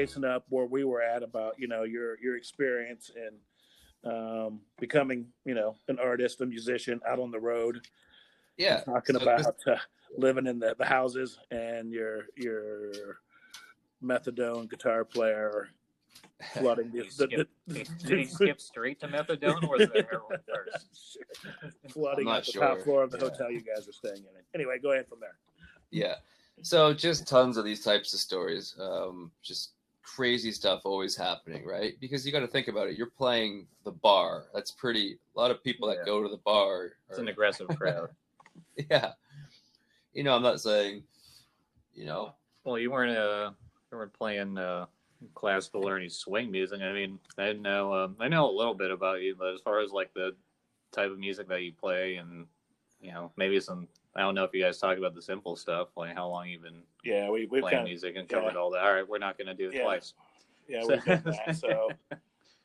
was trying to catch Jason up where we were at about you know your your experience in um, becoming you know an artist, a musician out on the road. Yeah. talking so about this- uh, living in the, the houses and your your methadone guitar player flooding the, Did the, he skip, the- did he skip straight to methadone or was it heroin first? flooding at the sure. top floor of the Yeah. hotel you guys are staying in. Anyway, go ahead from there. Yeah. So just tons of these types of stories. Um, just crazy stuff always happening, right? Because you got to think about it. You're playing the bar. That's pretty. A lot of people that Yeah. go to the bar. It's an aggressive crowd. yeah. You know, I'm not saying. You know. Well, you weren't uh, you weren't playing uh, classical or any swing music. I mean, I know um, I know a little bit about you, but as far as like the type of music that you play, and you know, maybe some. I don't know if you guys talk about the simple stuff, like how long you've been Yeah, we we've playing kind of music and yeah. covered all that. All right, we're not going to do it Yeah. twice. yeah we've done that. So,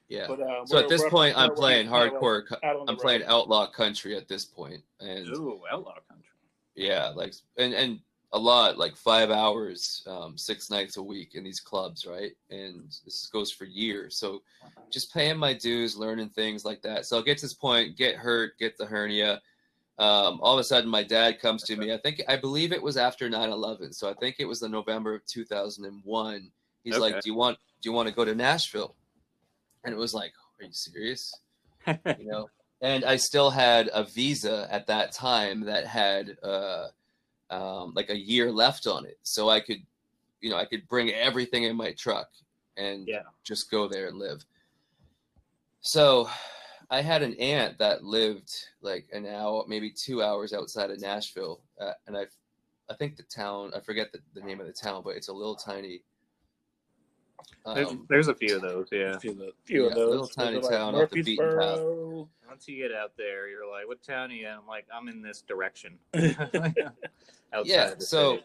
Yeah. but um, so at this point, I'm playing hardcore. out I'm playing outlaw country at this point, and Ooh, outlaw country. yeah, like and and a lot, like five hours, um, six nights a week in these clubs, right? And this goes for years. So just paying my dues, learning things like that. So I'll get to this point, get hurt, get the hernia. Um, all of a sudden, my dad comes to me. I think I believe it was after 9/11. So I think it was the November of 2001. He's like, "Do you want do you want to go to Nashville?" And it was like, "Are you serious?" you know and i still had a visa at that time that had uh um like a year left on it so i could you know i could bring everything in my truck and Yeah. just go there and live so i had an aunt that lived like an hour maybe two hours outside of nashville uh, and i i think the town i forget the, the name of the town but it's a little tiny There's, um, there's a few of those, yeah. a few of, the, few of those. little tiny Those are town off the beaten path. Once you get out there, you're like, "What town are you?" in?" I'm like, "I'm in this direction." Outside yeah so city.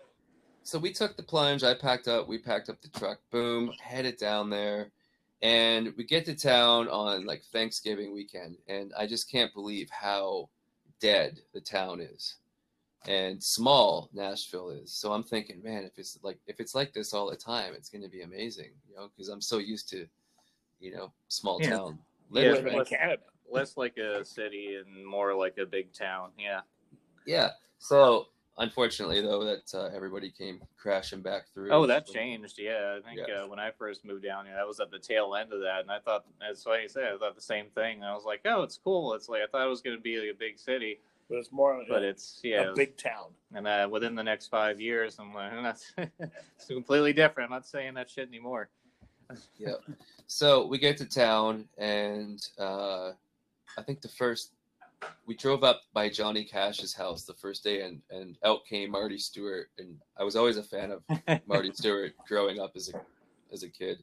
so we took the plunge i packed up we packed up the truck boom headed down there and we get to town on like thanksgiving weekend and i just can't believe how dead the town is and small nashville is so i'm thinking man if it's like if it's like this all the time it's going to be amazing you know because i'm so used to you know small Yeah. town Yeah, living, Living right? Canada. less like a city and more like a big town. Yeah. yeah so unfortunately though that uh, everybody came crashing back through Oh, that changed. Yeah, I think Yeah. uh, when I first moved down here, that was at the tail end of that, and I thought, as what you said, I thought the same thing. I was like, oh, it's cool. It's like I thought it was going to be like a big city, But it's more but a, it's yeah. a big town. and uh, within the next five years, I'm like, that's it's completely different. I'm not saying that shit anymore. Yep. So we get to town, and uh, I think the first we drove up by Johnny Cash's house the first day, and and out came Marty Stuart, and I was always a fan of Marty Stuart growing up as a as a kid.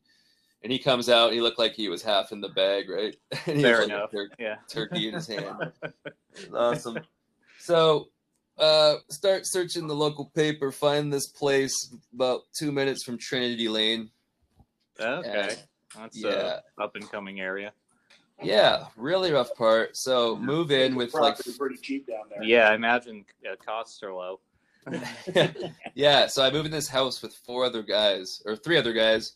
And he comes out, he looked like he was half in the bag, right? And he Fair was a enough. tur- Yeah. turkey in his hand. awesome. So, uh, start searching the local paper, find this place about two minutes from Trinity Lane. Okay. That's Yeah. a up and coming area. Yeah, really rough part. So move in with like, pretty cheap down there. Yeah, I imagine uh, costs are low. yeah. So I move in this house with four other guys or three other guys,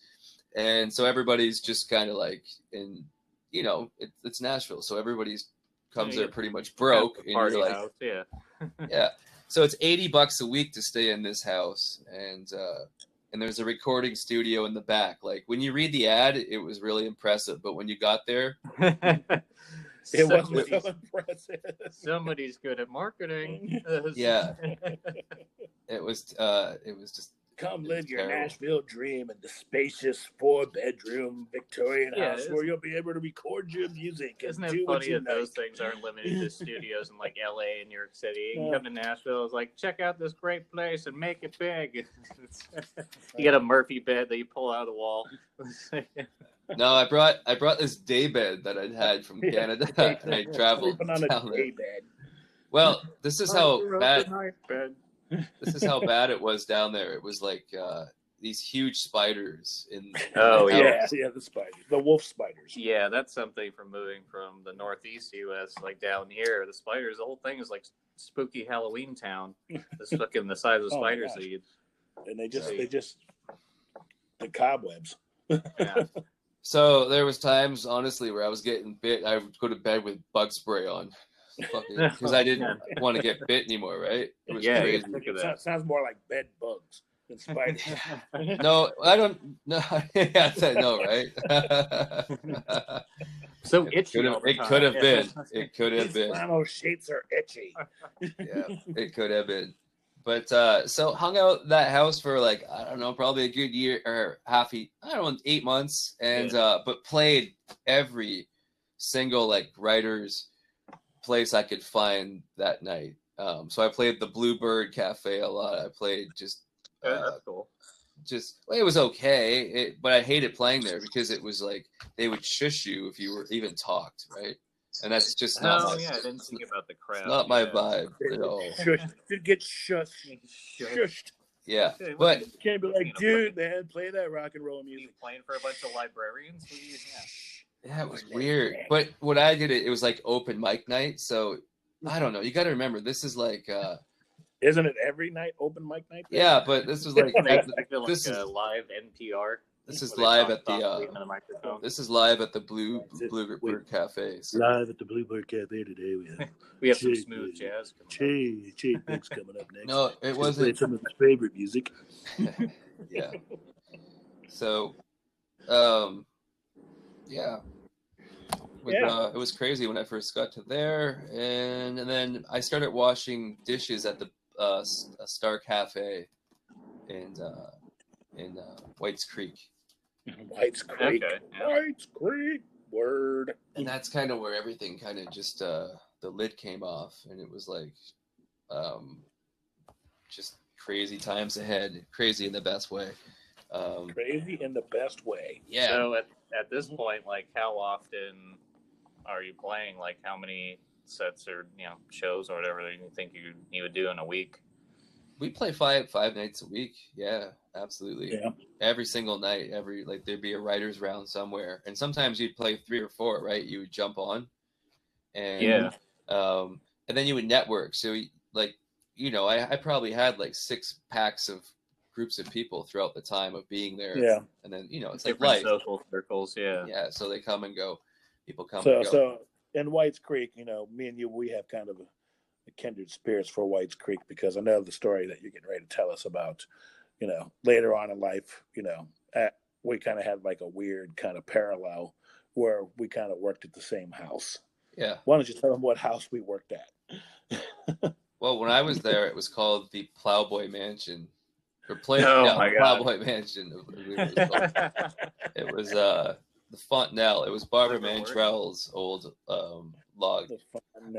and so everybody's just kind of like in, you know, it, it's Nashville, so everybody's comes Yeah, there pretty much broke, At and the party you're like, house. Yeah. yeah. So it's eighty bucks a week to stay in this house, and uh, and there's a recording studio in the back. Like when you read the ad, it was really impressive, but when you got there, It wasn't somebody's, so impressive. somebody's good at marketing. Yeah. it was uh, it was just Come live your Terrible. Nashville dream in the spacious four bedroom Victorian Yeah, house where you'll be able to record your music and Isn't it do what funny you that those things aren't limited to studios in like LA and New York City? You Yeah. Uh. come to Nashville, it's like, check out this great place and make it big. you get a Murphy bed that you pull out of the wall. No, I brought I brought this day bed that I'd had from Yeah. Canada, and I traveled Sleeping on a day bed. Well, this is how bad night bed. This is how bad it was down there. It was like uh, these huge spiders in. Oh, the yeah, house. yeah, the spiders, the wolf spiders. Yeah, that's something from moving from the northeast U.S. like down here. The spiders, the whole thing is like spooky Halloween town. It's fucking the size of Oh spiders. gosh. that you, and they just See. they just the cobwebs. yeah. So there was times, honestly, where I was getting bit. I would go to bed with bug spray on, because I didn't want to get bit anymore. Right? It was Yeah, crazy. you Look at It sounds more like bed bugs than spiders. No, I don't. No, yeah, I said no, right? so it itchy. could have. It could have Yeah. been. It could have been. flannel sheets are itchy. yeah, it could have been. But uh so hung out that house for like I don't know, probably a good year or half I don't know, eight months, and uh but played every single like writer's place I could find that night. Um so I played the Bluebird Cafe a lot. I played just Yeah, uh, that's cool. just well, it was okay, it, but I hated playing there because it was like they would shush you if you were even talked, right? And that's just not Oh my, yeah, I didn't think about the crowd. not my yeah. vibe at all. Shush, you get shushed. Sure. Shushed. Yeah, Yeah, but You can't be like, dude, man, play that rock and roll You music. playing for a bunch of librarians? What do you- yeah. Yeah, it was weird. But when I did it, it was like open mic night. So I don't know. You got to remember, this is like, uh, Isn't it every night open mic night? yeah, but this was like, They I feel like this is a live NPR. this is live at the uh, the this is live at the Blue Bluebird Wait. Cafe. So, Live at the Bluebird Cafe today. We have We have some Jay- smooth jazz. coming up. Che Che coming up next. no, it He's wasn't. some of his favorite music. yeah. So, um, yeah. With, Yeah. Uh, it was crazy when I first got to there, and and then I started washing dishes at the uh, Star Cafe in uh, in uh, White's Creek, White's Creek. Okay. Yeah. White's Creek. Word. and that's kind of where everything kind of just uh, the lid came off, and it was like, um, just crazy times ahead, crazy in the best way. Um, Crazy in the best way. yeah, So at, at this point, like, how often are you playing? Like, how many sets or you know shows or whatever that you think you you would do in a week? We play five five nights a week. Yeah, absolutely. Yeah. Every single night, every like there'd be a writers round somewhere, and sometimes you'd play three or four. Right, you would jump on, and Yeah. um, and then you would network. So like you know, I, I probably had like six packs of groups of people throughout the time of being there. Yeah. and then you know it's like Different life. social circles. Yeah. Yeah, so they come and go. People come So, and go. so in White's Creek, you know, me and you, we have kind of a, a kindred spirits for White's Creek because I know the story that you're getting ready to tell us about, you know, later on in life, you know, at, we kind of had like a weird kind of parallel where we kind of worked at the same house. yeah. Why don't you tell them what house we worked at? Well, when I was there, it was called the Plowboy Mansion. Or play, Oh yeah, my God. Plowboy Mansion. I It was, called. It was, uh the Fontanel. It was Barbara Does it work? Mandrell's old um, log. The fun.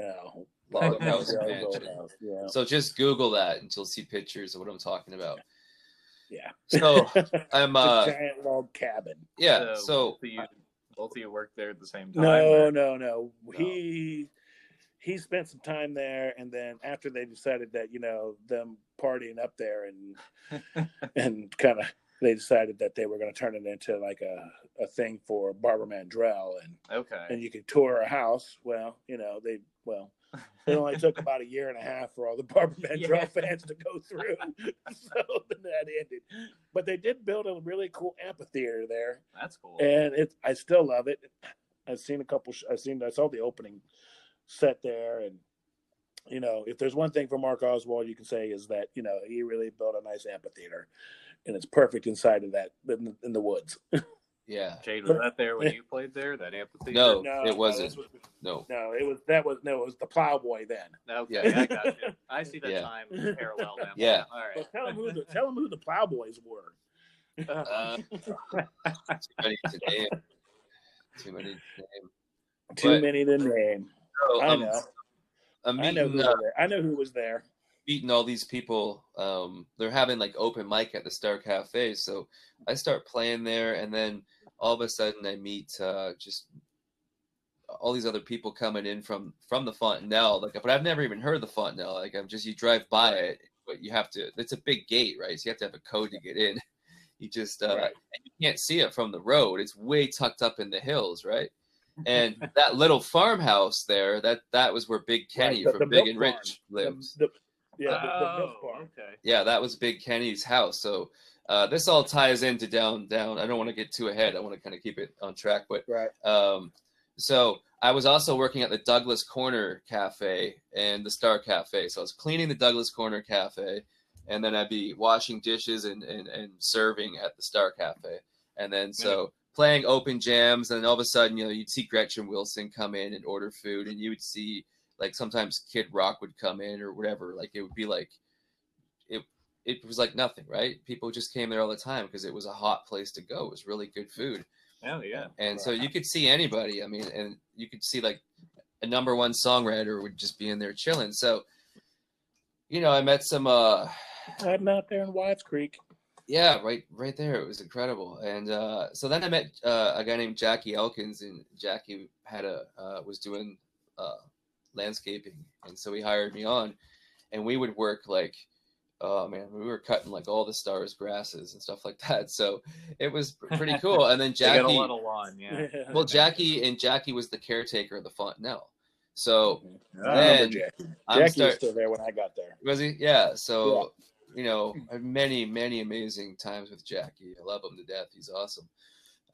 Log That house was the old mansion. house, Yeah. So just Google that and you'll see pictures of what I'm talking about. Yeah. So I'm, It's a uh, giant log cabin. yeah. So, So both of you, both of you worked there at the same time. No, or- no, no. He he spent some time there, and then after they decided that you know them partying up there and and kind of they decided that they were going to turn it into like a, a thing for Barbara Mandrell and Okay. and you could tour her house. Well, you know they well it only took about a year and a half for all the Barbara Mandrell Yeah. fans to go through, so then that ended. But they did build a really cool amphitheater there That's cool. and it I still love it. I've seen a couple. I've seen I saw the opening set there, and you know, if there's one thing for Marc Oswald, you can say is that you know he really built a nice amphitheater, and it's perfect inside of that in, in the woods. yeah. Chade, was that there when you played there? That amphitheater? No. no, it wasn't. this was- No. no, it was that was no, it was the Plowboy then. Okay, Yeah. I got you. I see that Yeah. time parallel now. Yeah. All right. But tell them who the tell them who the Plowboys were. Uh, too many to name. Too many to name. Too but- many to name. So, I um, know. I'm I know who uh, was there. I know who was there. meeting all these people. Um, they're having like open mic at the Star Cafe, so I start playing there, and then all of a sudden I meet uh, just all these other people coming in from from the Fontanel. Like, but I've never even heard of the Fontanel. Like, I'm just you drive by it, but you have to. It's a big gate, right? So you have to have a code to get in. You just uh, Right. and you can't see it from the road. It's way tucked up in the hills, right? And that little farmhouse there, that that was where Big Kenny Right, the- from the Big and farm. Rich lives. The, the, yeah, the, the milk Oh, farm. okay. Yeah, that was Big Kenny's house. So uh, this all ties into down down. I don't want to get too ahead. I want to kind of keep it on track, but Right. um, so I was also working at the Douglas Corner Cafe and the Star Cafe. So I was cleaning the Douglas Corner Cafe, and then I'd be washing dishes and, and, and serving at the Star Cafe. And then so playing open jams, and all of a sudden, you know, you'd see Gretchen Wilson come in and order food, and you would see like sometimes Kid Rock would come in or whatever. Like it would be like it it was like nothing, right? People just came there all the time because it was a hot place to go. It was really good food. Oh yeah. And so you could see anybody. I mean, and you could see like a number one songwriter would just be in there chilling. So, you know, I met some. uh I'm out there in Watts Creek. Yeah, right, right there. It was incredible. And uh so then I met uh, a guy named Jackie Elkins, and Jackie had a uh, was doing uh landscaping, and so he hired me on, and we would work like. Oh man, we were cutting like all the stars' grasses and stuff like that. So it was pretty cool. And then They got a Jackie, lot of lawn. Yeah. well, Jackie and Jackie was the caretaker of the Fontanel. So I then Jackie. Jackie start- was still there when I got there. was he? Yeah. So you know, many many amazing times with Jackie. I love him to death. He's awesome.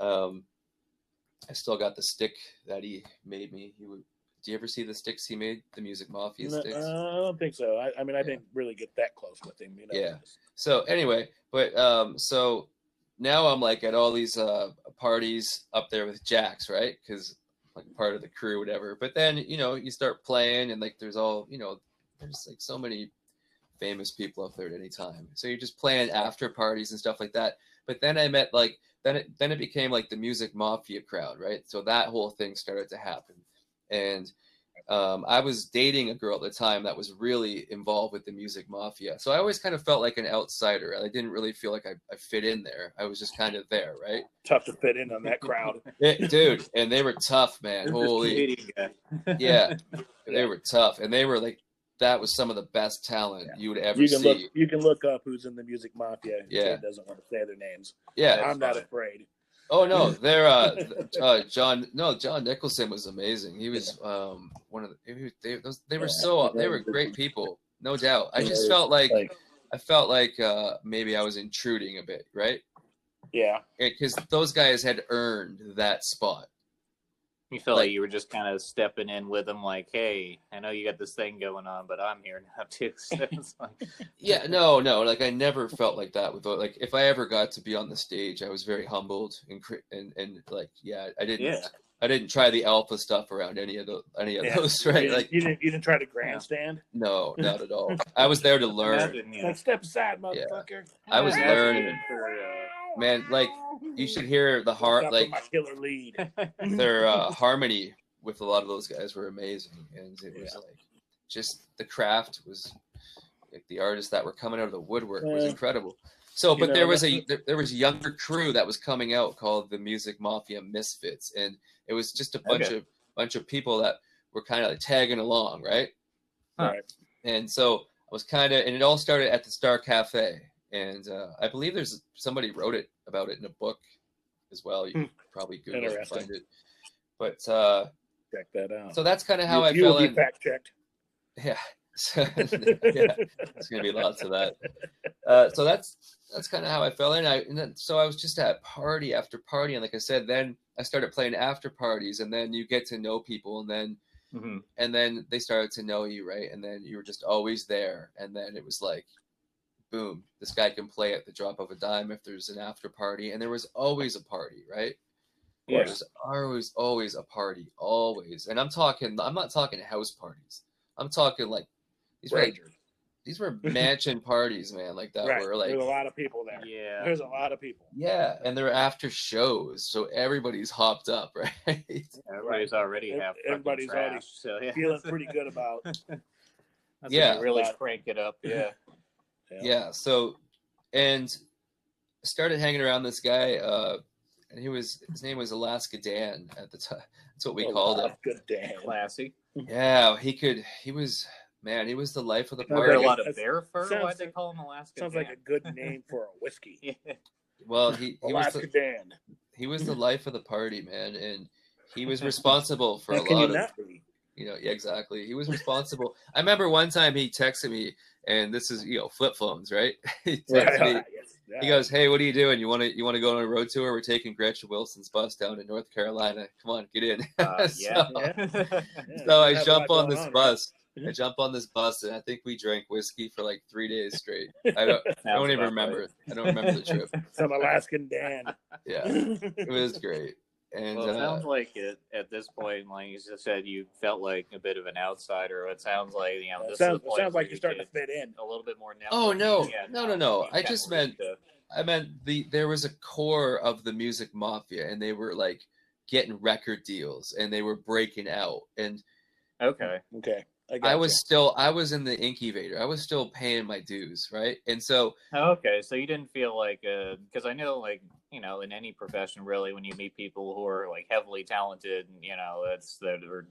Um, I still got the stick that he made me. He would. Do you ever see the sticks he made? The Music Mafia No, sticks. I don't think so. I, I mean, I Yeah. didn't really get that close with him. You know? Yeah. So anyway, but um, so now I'm like at all these uh parties up there with Jax, right? Because like part of the crew, whatever. But then you know you start playing, and like there's all you know, there's like so many famous people up there at any time. So you're just playing after parties and stuff like that. But then I met like then it then it became like the music mafia crowd, right? So that whole thing started to happen, and um, I was dating a girl at the time that was really involved with the music mafia. So I always kind of felt like an outsider. I didn't really feel like I, I fit in there. I was just kind of there, right? Tough to fit in on that crowd. It- dude, and they were tough, man. Holy, yeah, they were tough, and they were like that was some of the best talent you would ever You can see. look. You can look up who's in the music mafia. Yeah. Doesn't want to say their names. yeah. I'm not afraid. Oh no, they're uh, uh, John. No, Jon Nicholson was amazing. He was um one of the. Was- they those, they were Yeah, so they're were great people, no doubt. I just felt like Like, I felt like uh maybe I was intruding a bit, right? yeah, Because those guys had earned that spot. You felt Like- like you were just kind of stepping in with them, like, "Hey, I know you got this thing going on, but I'm here now too." So it's like, Yeah, no, no. Like I never felt like that with like if I ever got to be on the stage, I was very humbled and and and like yeah, I didn't yeah, I didn't try the alpha stuff around any of the any of Yeah. those, right? didn't, Like you didn't. You didn't try to grandstand. no, not at all. I was there to learn. Imagine, yeah. Like step aside, Yeah. motherfucker. I was learning. for, uh, Man, like you should hear the heart like my killer lead. their uh, harmony with a lot of those guys were amazing, and it was Yeah. like just the craft was like the artists that were coming out of the woodwork was incredible. So, You but know, there was a there, there was a younger crew that was coming out called the Music Mafia Misfits, and it was just a bunch Okay. of bunch of people that were kind of like tagging along, right? Huh. Right. And so I was kind of, and it all started at the Star Cafe, and uh, I believe there's somebody wrote it about it in a book as well. You Hmm. could probably Google it and find it. But uh, Check that out. so that's kind of how you, I you fell in. fact checked. Yeah. So, yeah, there's gonna be lots of that. Uh, so that's that's kind of how I fell in. I and then, so I was just at party after party, and like I said, then I started playing after parties, and then you get to know people, and then mhm. and then they started to know you, right? And then you were just always there, and then it was like, boom, this guy can play at the drop of a dime if there's an after party, and there was always a party, right? Yeah. There's always always a party, always, and I'm talking, I'm not talking house parties. I'm talking like these were like, these were mansion parties, man, like that Right. were like There's a lot of people there. yeah. There's a lot of people. yeah, and they're after shows, so everybody's hopped up, right? Everybody's already Ev- half. fucking everybody's already trashed, so yeah. Feeling pretty good about. That's Yeah. really About- crank it up. Yeah. Yeah so and started hanging around this guy uh and he was his name was alaska dan at the time that's what we Oh, called him Good damn. Classy. yeah he could he was man he was the life of the Sounds Are a party lot of bear fur? Why'd they call him Alaska? Sounds Dan? like a good name for a whiskey. Yeah. Well, he, he was Alaska the, Dan. he was the life of the party, man, and he was responsible for a can you lot of be? you know yeah, exactly. He was responsible. I remember one time he texted me, and this is you know flip phones, right? he texted me. Yes, He goes, "Hey, what are you doing? You want to you want to go on a road tour? We're taking Gretchen Wilson's bus down to North Carolina. Come on, get in." Uh, So- yeah. Yeah, so I you have a jump on this right? bus. Mhm. I jump on this bus, and I think we drank whiskey for like three days straight. I don't, I don't even remember. right. I don't remember the trip. Some Alaskan Dan. Yeah, it was great. And Well, it uh, sounds like it, at this point, like you just said, you felt like a bit of an outsider. It sounds like you know. This sounds, is the point sounds like you're you starting to fit in. a little bit more. Now. Oh, no. No, no, no. I just meant- to- I meant the there was a core of the music mafia, and they were like getting record deals, and they were breaking out, and Okay. Okay. I, I gotcha. was still I was in the incubator. I was still paying my dues, right? And so Okay, so you didn't feel like because I know like you know in any profession really when you meet people who are like heavily talented, and you know that's that are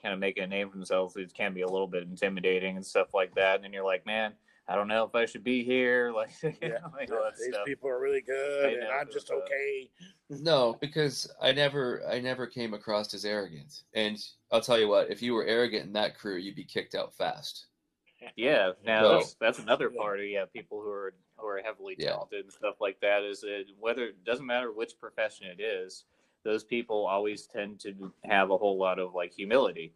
kind of making a name for themselves, it can be a little bit intimidating and stuff like that. And you're like, man, I don't know if I should be here, like, you Yeah, know, like yeah, all that these stuff. people are really good, I and I'm just but, okay. No, because I never I never came across as arrogant. And I'll tell you what, if you were arrogant in that crew, you'd be kicked out fast. Yeah, now So- that's that's another Yeah. part of yeah people who are who are heavily Yeah. talented and stuff like that is that whether it doesn't matter which profession it is, those people always tend to have a whole lot of like humility.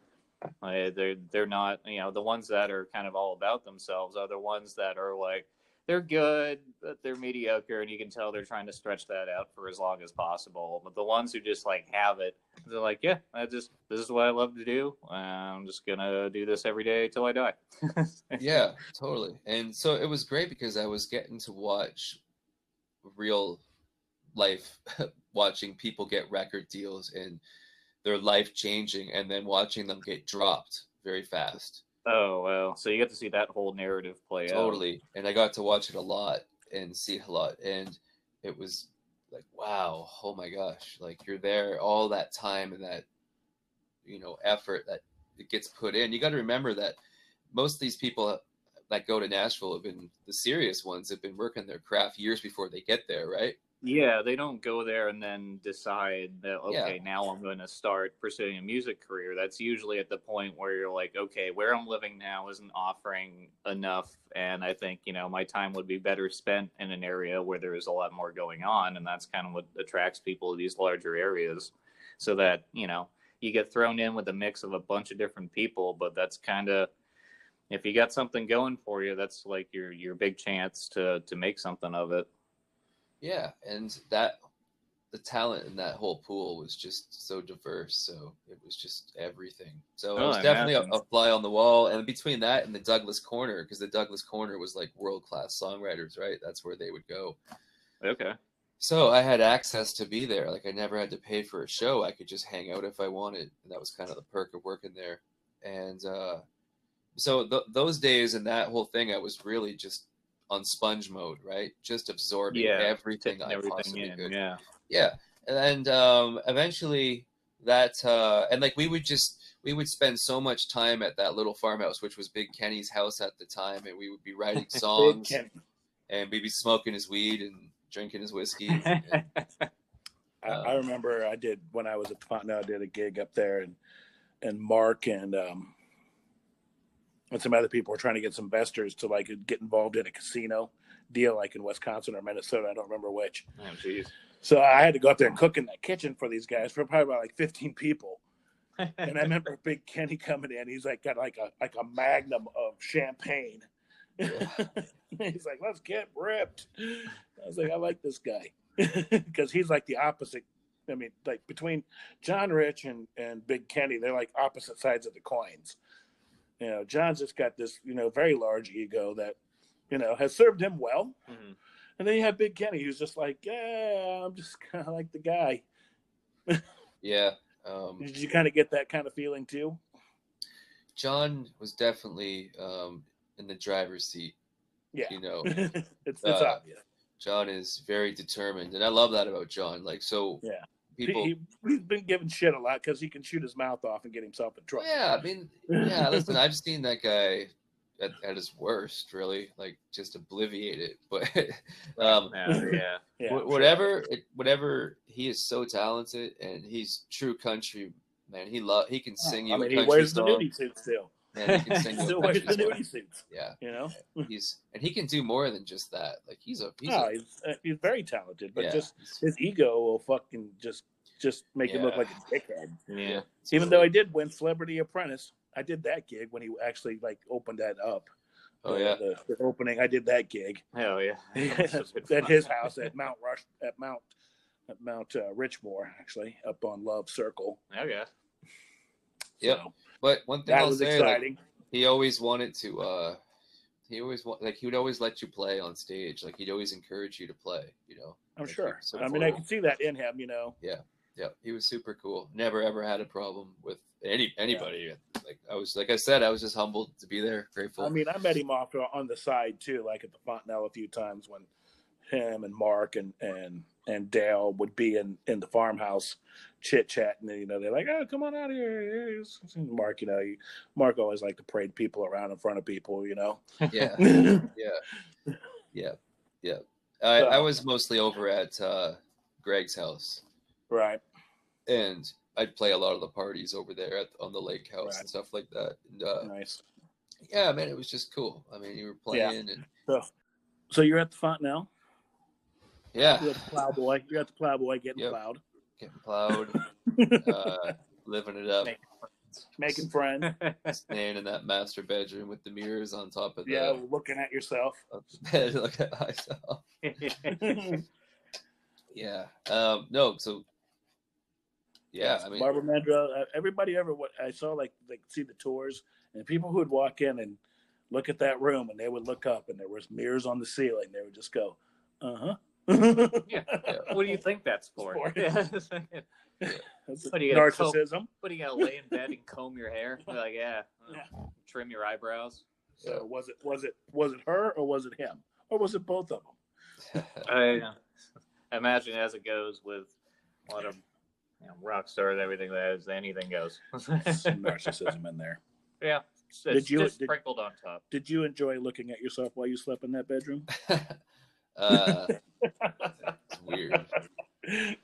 Uh, they're they're not you know the ones that are kind of all about themselves are the ones that are like they're good but they're mediocre and you can tell they're trying to stretch that out for as long as possible. But the ones who just like have it, they're like yeah I just this is what I love to do. I'm just gonna do this every day till I die. Yeah, totally. And so it was great because I was getting to watch real life, watching people get record deals and their life changing, and then watching them get dropped very fast. Oh well, so you get to see that whole narrative play out. Totally. And I got to watch it a lot and see it a lot. And it was like, wow, oh my gosh. Like you're there all that time and that, you know, effort that it gets put in. You got to remember that most of these people that go to Nashville have been the serious ones have been working their craft years before they get there, right? Yeah, they don't go there and then decide that Yeah. okay, now I'm going to start pursuing a music career. That's usually at the point where you're like, okay, where I'm living now isn't offering enough, and I think you know my time would be better spent in an area where there is a lot more going on, and that's kind of what attracts people to these larger areas, so that you know you get thrown in with a mix of a bunch of different people, but that's kind of if you got something going for you, that's like your your big chance to to make something of it. Yeah. And that, the talent in that whole pool was just so diverse. So it was just everything. So it Oh, was I definitely a, a fly on the wall. And between that and the Douglas Corner, because the Douglas Corner was like world class songwriters, right? That's where they would go. Okay. So I had access to be there. Like I never had to pay for a show. I could just hang out if I wanted. And that was kind of the perk of working there. And uh, so th- those days and that whole thing, I was really just on sponge mode, right? Just absorbing Yeah, everything I everything possibly in. could. Yeah. Yeah, and um, eventually that uh, and like we would just we would spend so much time at that little farmhouse, which was Big Kenny's house at the time, and we would be writing songs, and we'd be smoking his weed and drinking his whiskey. and- I, I remember I did when I was at Fontanel. I did a gig up there, and and Mark and um and some other people were trying to get some investors to like get involved in a casino deal, like in Wisconsin or Minnesota. I don't remember which. oh, jeez. So I had to go up there and cook in that kitchen for these guys for probably about like fifteen people. And I remember Big Kenny coming in. He's like got like a like a magnum of champagne. he's like, let's get ripped. I was like, I like this guy because he's like the opposite. I mean, like between John Rich and and Big Kenny, they're like opposite sides of the coins. You know, John's just got this you know very large ego that you know has served him well, Mhm. and then you have Big Kenny who's just like, yeah, I'm just kind of like the guy. yeah, um, Did you kind of get that kind of feeling too? John was definitely um, in the driver's seat. Yeah, You know, it's it's Uh, obvious. John is very determined, and I love that about John. Like, so Yeah. People. he, he's been given shit a lot because he can shoot his mouth off and get himself in trouble. yeah, I mean, yeah. Listen, I've seen that guy at, at his worst, really, like just obliviate it. But um, Yeah, yeah. Yeah, Wh- sure. whatever it, whatever he is so talented and he's true country man he love he can sing you I mean, a he country wears the song nudie suit still. Man he can sing you wears the nudie suits. yeah You know. he's and he can do more than just that like he's a he's no, a, he's, uh, he's very talented, but yeah, just his ego will fucking just just make him look like a dickhead. Yeah. Even though I did win Celebrity Apprentice, I did that gig when he actually like opened that up. oh yeah the, the opening. I did that gig Hell yeah. at his house at Mount Rush at Mount at Mount uh, Richmore, actually up on Love Circle. Okay. Yep. So, but one thing that I'll was say like, he always wanted to uh he always wa- like he would always let you play on stage. Like he'd always encourage you to play you know? I'm like, sure. so I mean, I can see that in him. You know. yeah. Yeah, he was super cool. Never ever had a problem with any anybody. Like i was like i said i was just humbled to be there grateful. I mean, I met him off on the side too, like at the Fontanel a few times when him and Mark and and and Dale would be in in the farmhouse chit chatting. And you know, they're like, "Oh, come on out here." Mark, you know, Mark always like to parade people around in front of people. You know. yeah yeah yeah yeah I, I was mostly over at uh greg's house Right. and i'd play a lot of the parties over there at, on the lake house Right. and stuff like that and uh Nice. yeah man it was just cool i mean you were Yeah. playing and So, so you're at the Fontanel. Yeah You're at the Plowboy. You got the Plowboy getting Yep. plowed, getting plowed uh living it up making friends. staying in that master bedroom with the mirrors on top of the, Yeah, looking at yourself. of bed look at myself yeah um no so yeah i mean Barbara Mandrell. uh, Everybody ever what I saw like like see the tours and people who would walk in and look at that room and they would look up and there was mirrors on the ceiling. They would just go, uh huh. Yeah. What do you think that's for? For. That's What do you gotta cope- narcissism. What do you gotta lay in bed and comb your hair? You're like, yeah, uh, Yeah. trim your eyebrows. So was it was it was it her or was it him or was it both of them? I imagine as it goes with a lot of you know, rock stars, and everything that is, anything goes. Narcissism in there. yeah, it's, Did it's you- just did- sprinkled on top. Did you enjoy looking at yourself while you slept in that bedroom? Uh it's weird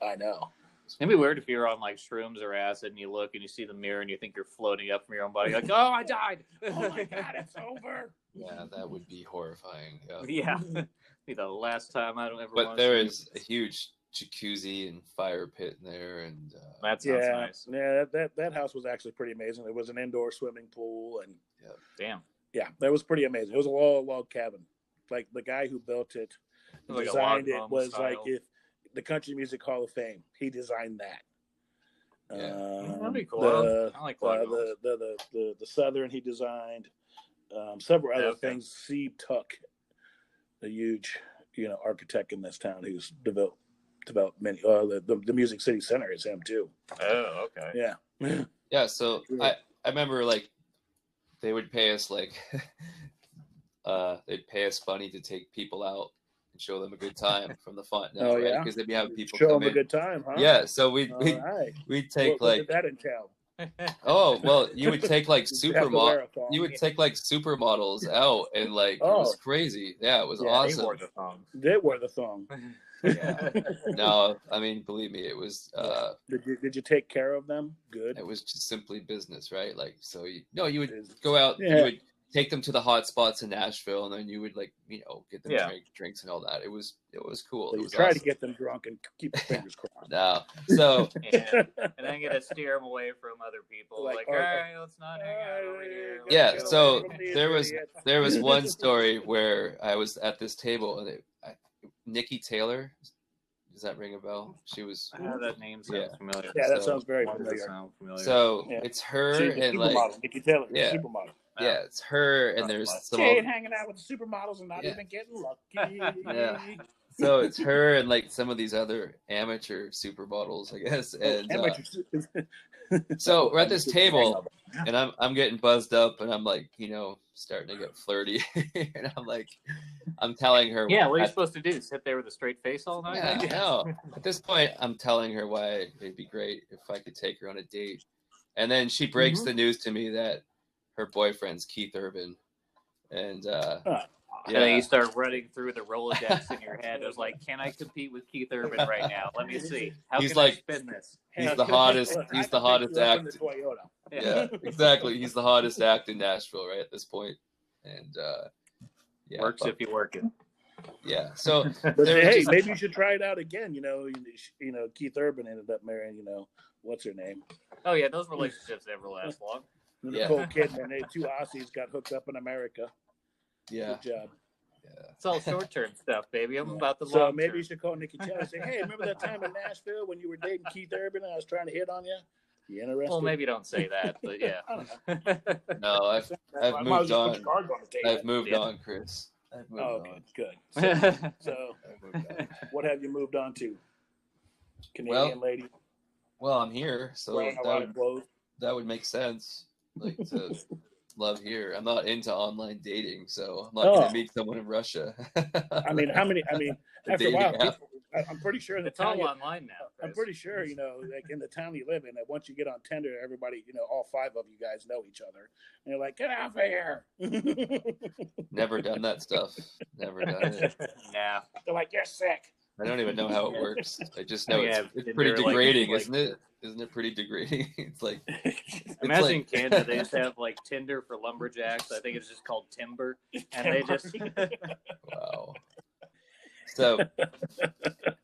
I know. It'd be weird if you're on like shrooms or acid and you look and you see the mirror and you think you're floating up from your own body. You're like, oh, I died. Oh my god, it's over. yeah that would be horrifying yeah. yeah, be the last time I don't ever. but wanna there see is a huge jacuzzi and fire pit in there and uh, That sounds Yeah, nice. yeah. That that house was actually pretty amazing. There was an indoor swimming pool and Yeah. Damn. Yeah, that was pretty amazing. It was a log log cabin. Like the guy who built it, Like designed log it home was like if the Country Music Hall of Fame. He designed that. Yeah. Um, That'd be cool. The, I like uh, the, the, the the the Southern he designed. Um, several other Okay. things. Steve Tuck, a huge you know architect in this town who's developed developed many. Uh, the, the the Music City Center is him too. Oh, okay. Yeah. yeah so i i remember like they would pay us like uh they'd pay us money to take people out and show them a good time from the font Oh, right yeah? because they'd be having people Show come them a good time, huh? yeah so we'd we'd, right. we'd take what, what like did that entail? oh well you would take like Did you supermodel wear a thong? you would take like supermodels out and like it was Oh. crazy yeah it was Yeah, awesome They wore the thong. They wear the thong. Yeah. no i mean believe me it was uh Did you did you take care of them? Good. it was just simply business right like so you no you would go out Yeah. you would take them to the hot spots in nashville and then you would like you know get them Yeah. drink, drinks and all that it was it was cool So it you was try awesome. to get them drunk and keep your fingers crossed. no so and, and then get to steer them away from other people. Like, Like, oh, all right, let's not hang out over here. Let's Yeah, so away from these there was- there was one story where i was at this table and it, I, niki taylor does that ring a bell she was Ah, that name sounds Yeah. familiar. Yeah, that So- sounds very Why does it familiar. sound familiar? so Yeah. it's her She's a and like supermodel. Niki Taylor, is a Yeah. supermodel. Yeah it's her and Not there's some She old- hanging out with supermodels and not Yeah. even getting lucky. Yeah. so it's her and like some of these other amateur supermodels, I guess. And uh, Amateur so we're at this table, and I'm I'm getting buzzed up, and I'm like, you know, starting to get flirty, and I'm like, I'm telling her, yeah, what are you at- supposed to do? Sit there with a straight face all night? yeah, no. At this point, I'm telling her why it'd be great if I could take her on a date, and then she breaks Mhm. the news to me that her boyfriend's Keith Urban. and uh, Huh. And then yeah, you start running through the Rolodex in your head. It was like, can I compete with Keith Urban right now? Let me see. How He's can like- I spin this? He's the hottest- he's the hottest you up in act. the Toyota. yeah, exactly. He's the hottest act in Nashville right at this point, and uh, yeah, Works but- if you work it. yeah. So But hey, just- maybe you should try it out again. You know, you, you know, Keith Urban ended up marrying, you know, what's her name? Oh yeah, those relationships never last long. Yeah. Nicole Kidman. They two Aussies got hooked up in America. yeah, Good job. yeah. It's all short term stuff, baby. I'm about the long. So maybe term. you should call Niki Taylor and say, "Hey, remember that time in Nashville when you were dating Keith Urban and I was trying to hit on you? You interested?" Well, maybe don't say that, but yeah. No, I've I've I moved on. on. I've moved Yeah. on, Chris. I've moved Oh, on. good, good. So, so, I've moved on. what have you moved on to? Canadian Well, lady Well, I'm here, so that would, that would make sense. Like to love here. I'm not into online dating, so I'm not Oh. gonna meet someone in Russia. I mean, how many? I mean, The after a while, people, I- I'm pretty sure the it's all town. you- online now. I'm pretty sure, you know, like in the town you live in, that once you get on Tinder, everybody, you know, all five of you guys know each other, and you're like, "Get out of here!" Never done that stuff. Never done it. Nah. They're like, "You're sick." I don't even know how it works. I just know Yeah, it's, it's pretty degrading, like- isn't it? Isn't it pretty degrading? it's like Imagine like- Canada they just have like Tinder for lumberjacks. I think it's just called Timber, and they just wow. So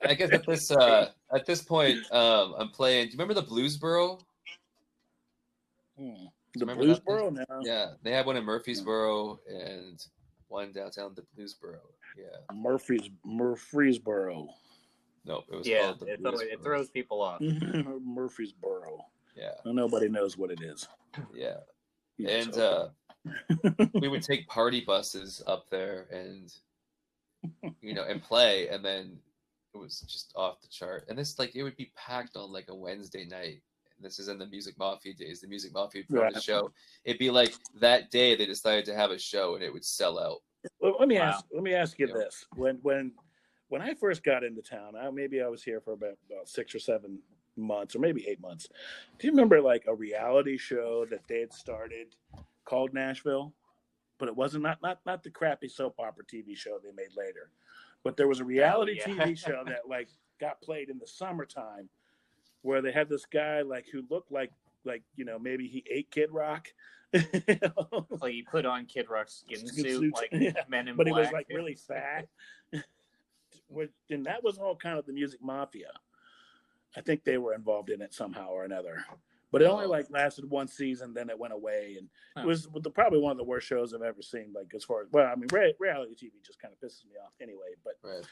I guess at this uh at this point, um I'm playing do you remember the Bluesboro? Hmm. The Bluesboro now. Yeah, they had one in Murfreesboro and one downtown the Bluesboro. Yeah. Murphy's Murfreesboro. No, it was yeah, called the it, throw- it throws people off. Murfreesboro. Yeah, Nobody knows what it is. yeah. Yeah, And so- uh we would take party buses up there and you know and play and then it was just off the chart and this like it would be packed on like a wednesday night this is in the music mafia days the music mafia would put on a Right. show it'd be like that day they decided to have a show and it would sell out Well, let me Wow. ask. Let me ask you Yeah. this: when when when I first got into town, I, maybe I was here for about, about six or seven months, or maybe eight months. Do you remember like a reality show that they had started called Nashville? But it wasn't not not not the crappy soap opera TV show they made later. But there was a oh, reality yeah. TV show that like got played in the summertime, where they had this guy like who looked like like you know maybe he ate Kid Rock. Like he put on Kid Rock's skin Skin suit, suit, like yeah. Men in but he was like really fat. Which- and that was all kind of the music mafia. I think they were involved in it somehow or another. But it only like lasted one season, then it went away, and Huh. it was the, probably one of the worst shows I've ever seen. Like as far as well, I mean, rea- reality TV just kind of pisses me off anyway. But right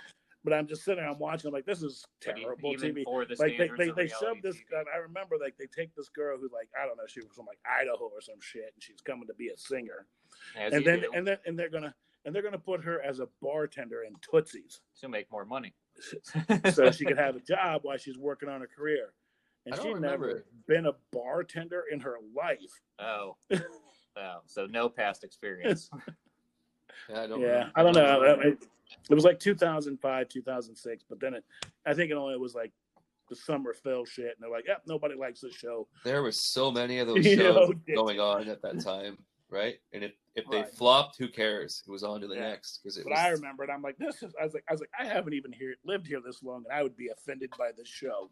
but I'm just sitting there, I'm watching, I'm like, this is terrible even TV. for the Like they, standards they, they reality shoved this. TV. I remember like they take this girl who like I don't know, she was from like Idaho or some shit, and she's coming to be a singer As and then do, and then and they're gonna and they're gonna put her as a bartender in Tootsie's to make more money. so she could have a job while she's working on her career. And I don't she remember never been a bartender in her life. Oh, oh, so no past experience. yeah i don't yeah. I don't know. I- I- It was like 2005, 2006, but then it, I think it only was like the summer fell shit, and they're like, "Yep, nobody likes this show." there was so many of those You shows know, going on at that time right and if if they Right. flopped who cares it was on to the Yeah. next because it But was I remember it. I'm like, "This is." I was like, "I was like, I haven't even here lived here this long, and I would be offended by this show."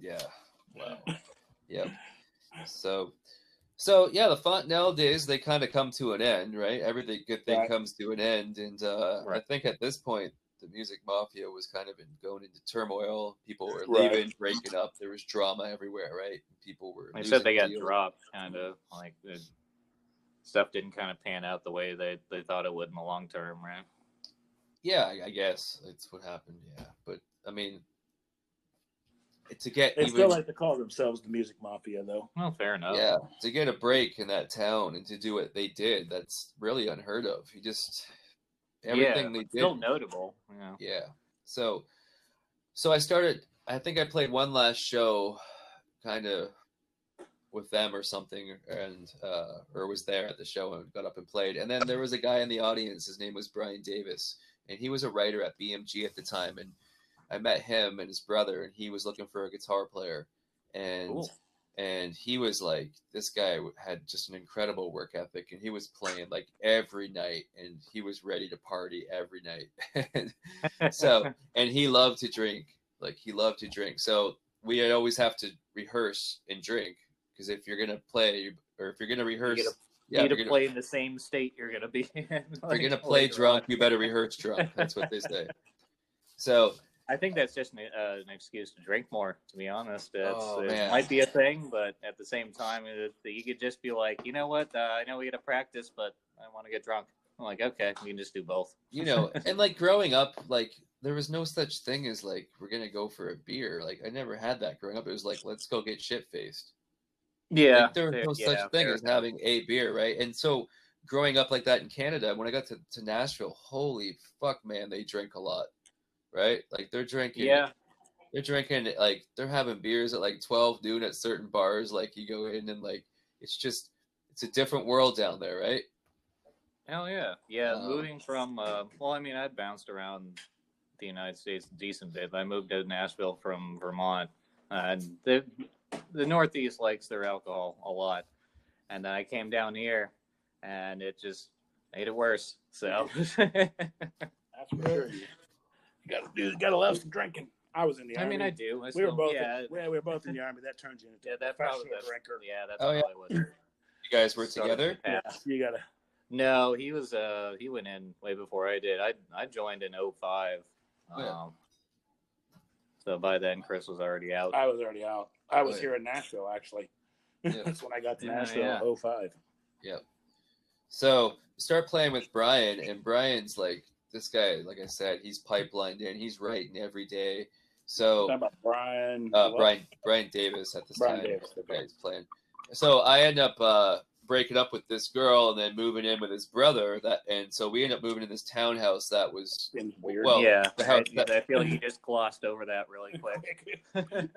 Yeah. Wow. yep. So, so yeah, the Fontanel days they kind of come to an end, right? Everything good thing Right. comes to an end, and uh, I think at this point the music mafia was kind of in, going into turmoil. People were Right. leaving, breaking up. There was drama everywhere, right? People were. They said they got deals. dropped, kind of like the stuff didn't kind of pan out the way they, they thought it would in the long term, right? Yeah, I, I guess that's what happened. Yeah, but I mean, to get They even still like to call themselves the music mafia, though. Well, fair enough. yeah to get a break in that town and to do what they did that's really unheard of you just everything yeah, they but did still notable. You know. yeah so so i started i think i played one last show kind of with them or something and uh or was there at the show and got up and played and then there was a guy in the audience his name was brian davis and he was a writer at bmg at the time and i met him and his brother and he was looking for a guitar player and Cool. and he was like this guy had just an incredible work ethic and he was playing like every night and he was ready to party every night so and he loved to drink like he loved to drink so we always have to rehearse and drink because if you're gonna play or if you're gonna rehearse yeah, you if to play in the same state you're gonna be in. if like, you're gonna play drunk on. you better rehearse drunk that's what they say so I think that's just an, uh, an excuse to drink more. To be honest, it's, Oh, it might be a thing, but at the same time, it, you could just be like, you know what? Uh, I know we got to practice, but I want to get drunk. I'm like, okay, we can just do both. you know and like growing up like there was no such thing as like we're gonna go for a beer like i never had that growing up it was like let's go get shit faced Yeah, like, there was no yeah, such thing fair as having a beer right and so growing up like that in canada when i got to, to nashville holy fuck man they drink a lot right like they're drinking Yeah, they're drinking like they're having beers at like 12 noon at certain bars like you go in and like it's just it's a different world down there right hell yeah, yeah. Um, moving from, uh, well, I mean, I'd bounced around the United States a decent bit. I moved to Nashville from Vermont, and the the Northeast likes their alcohol a lot. And then I came down here, and it just made it worse. So. That's for sure. You gotta do. You gotta love some drinking. I was in the army. I army. mean, I do. I we were both. yeah, yeah, we were both in the army. That turns you into yeah, a that probably professional that's, drinker. yeah, that's Oh, yeah. probably what. you guys were started together the Yeah, you gotta. No, he was. Uh, he went in way before I did. I I joined in 05. Oh, yeah. Um, so by then, Chris was already out. I was already out. I was Oh, yeah. here in Nashville actually. Yeah. That's when I got to Yeah, Nashville yeah. in 05. So start playing with Brian, and Brian's like this guy. Like I said, he's pipelined in. He's writing every day. So about Brian. uh. Brian Brian Davis at this Brian time. Davis, okay. Yeah, he's playing. So I end up uh, breaking up with this girl and then moving in with his brother. That and so we end up moving in this townhouse that was Been weird. Well, yeah, house- I, I feel like you just glossed over that really quick.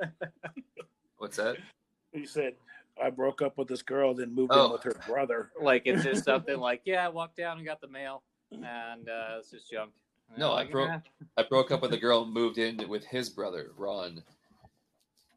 what's that? he said, "I broke up with this girl, then moved in Oh. with her brother." like it's just something like, yeah, I walked down and got the mail, and uh, it's just junk. And No, I'm I like, broke- "Eh." I broke up with a girl moved in with his brother Ron.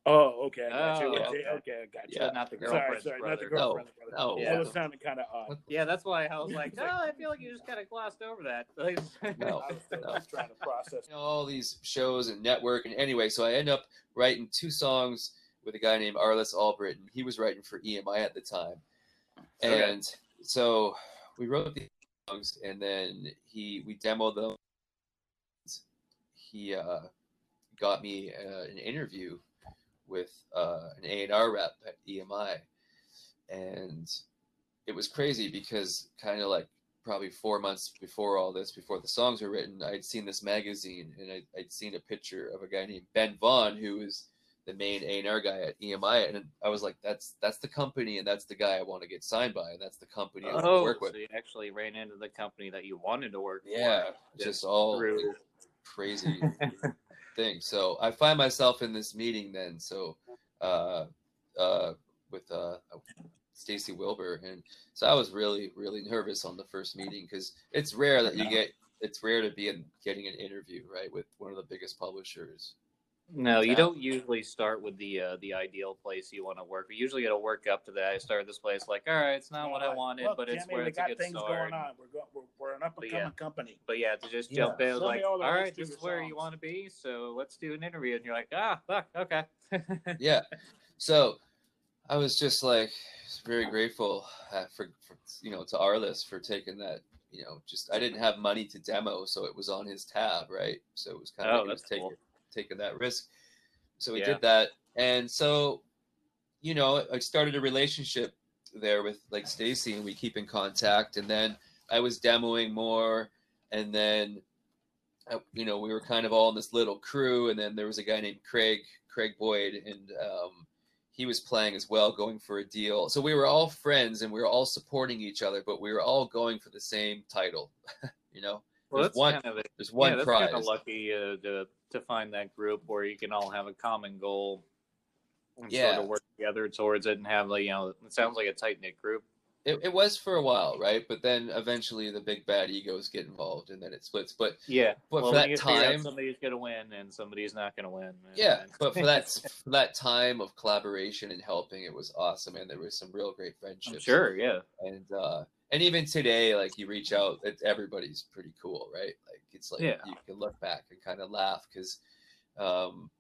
Oh, okay. I got. Oh, okay. okay. okay, I. Yeah. not the Sorry, sorry, brother. not the girlfriend. brother. No, That was sounding kind of odd. Yeah, that's why I was like, no, I feel like you just kind of glossed over that. No. I was No. trying to process. you know, all these shows and network. And anyway, so I end up writing two songs with a guy named Arlis Albritton. He was writing for EMI at the time. Okay. And so we wrote these songs and then he we demoed them. He uh, got me uh, an interview with uh, an A&R rep at EMI. And it was crazy because kind of like probably four months before all this, before the songs were written, I'd seen this magazine and I'd, I'd seen a picture of a guy named Ben Vaughn, who was the main A&R guy at EMI, and I was like, "That's that's the company, and that's the guy I want to get signed by, and that's the company I want to oh, work with." so you actually ran into the company that you wanted to work Yeah, for. just all through. crazy thing. So I find myself in this meeting then. So uh, uh, with uh, Stacy Wilbur, and so I was really really nervous on the first meeting because it's rare that you get. It's rare to be in, getting an interview right with one of the biggest publishers. No, you don't usually start with the uh, the ideal place you want to work. You usually got to work up to that. I started this place like, all right, it's not what I wanted, look, but it's Jimmy, where we it's a got good things start. going on. We're, go, we're, we're an up and coming yeah. company. But yeah, to just Yeah. jump in like, all all the right, rest of this your is where you want to be, so let's do an interview. And you're like, ah, fuck, okay. yeah. So I was just like very grateful uh, for, for you know to Arlis for taking that. You know, just I didn't have money to demo, so it was on his tab, right? So it was kind of Oh, like he was that's cool. taking that risk. So we Yeah. did that, and so you know I started a relationship there with like Stacy, and we keep in contact. And then I was demoing more, and then you know we were kind of all in this little crew, and then there was a guy named Craig Craig Boyd, and um, he was playing as well, going for a deal. So we were all friends, and we were all supporting each other, but we were all going for the same title. you know, Well, There's that's one- kind of a, there's one yeah, that's prize. kind of lucky uh, to to find that group where you can all have a common goal and Yeah. sort of work together towards it and have like you know it sounds like a tight knit group. it, it was for a while, right? But then eventually the big bad egos get involved, and then it splits. But Yeah, But well, for that you figure out time- somebody's gonna win and somebody's not gonna win. yeah, but for that for that time of collaboration and helping, it was awesome, and there was some real great friendships. sure, yeah, and uh and even today like you reach out it, everybody's pretty cool right like it's like Yeah. you can look back and kind of laugh because um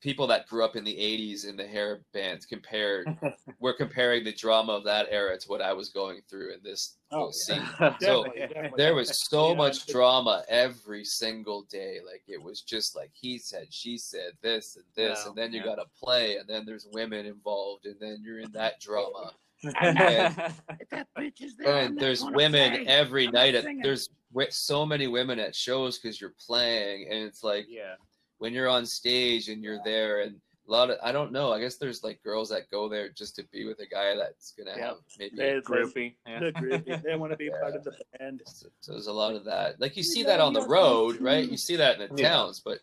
people that grew up in the 80s in the hair bands compared we're comparing the drama of that era to what i was going through in this Oh, whole yeah. scene Definitely, definitely. there was so Yeah, much drama every single day like it was just like he said she said this and this Yeah, and then you yeah. got to play and then there's women involved and then you're in that drama That bitch is there, I'm and there's women sing. every I'm night. At, there's so many women at shows because you're playing, and it's like yeah, when you're on stage and you're there, and a lot of I don't know. I guess there's like girls that go there just to be with a guy that's gonna Yeah. have maybe. They- groupie. Yeah. the groupie. They want to be part of the band. So, so there's a lot of that. Like you see that on the road, right? You see that in the Yeah. towns, but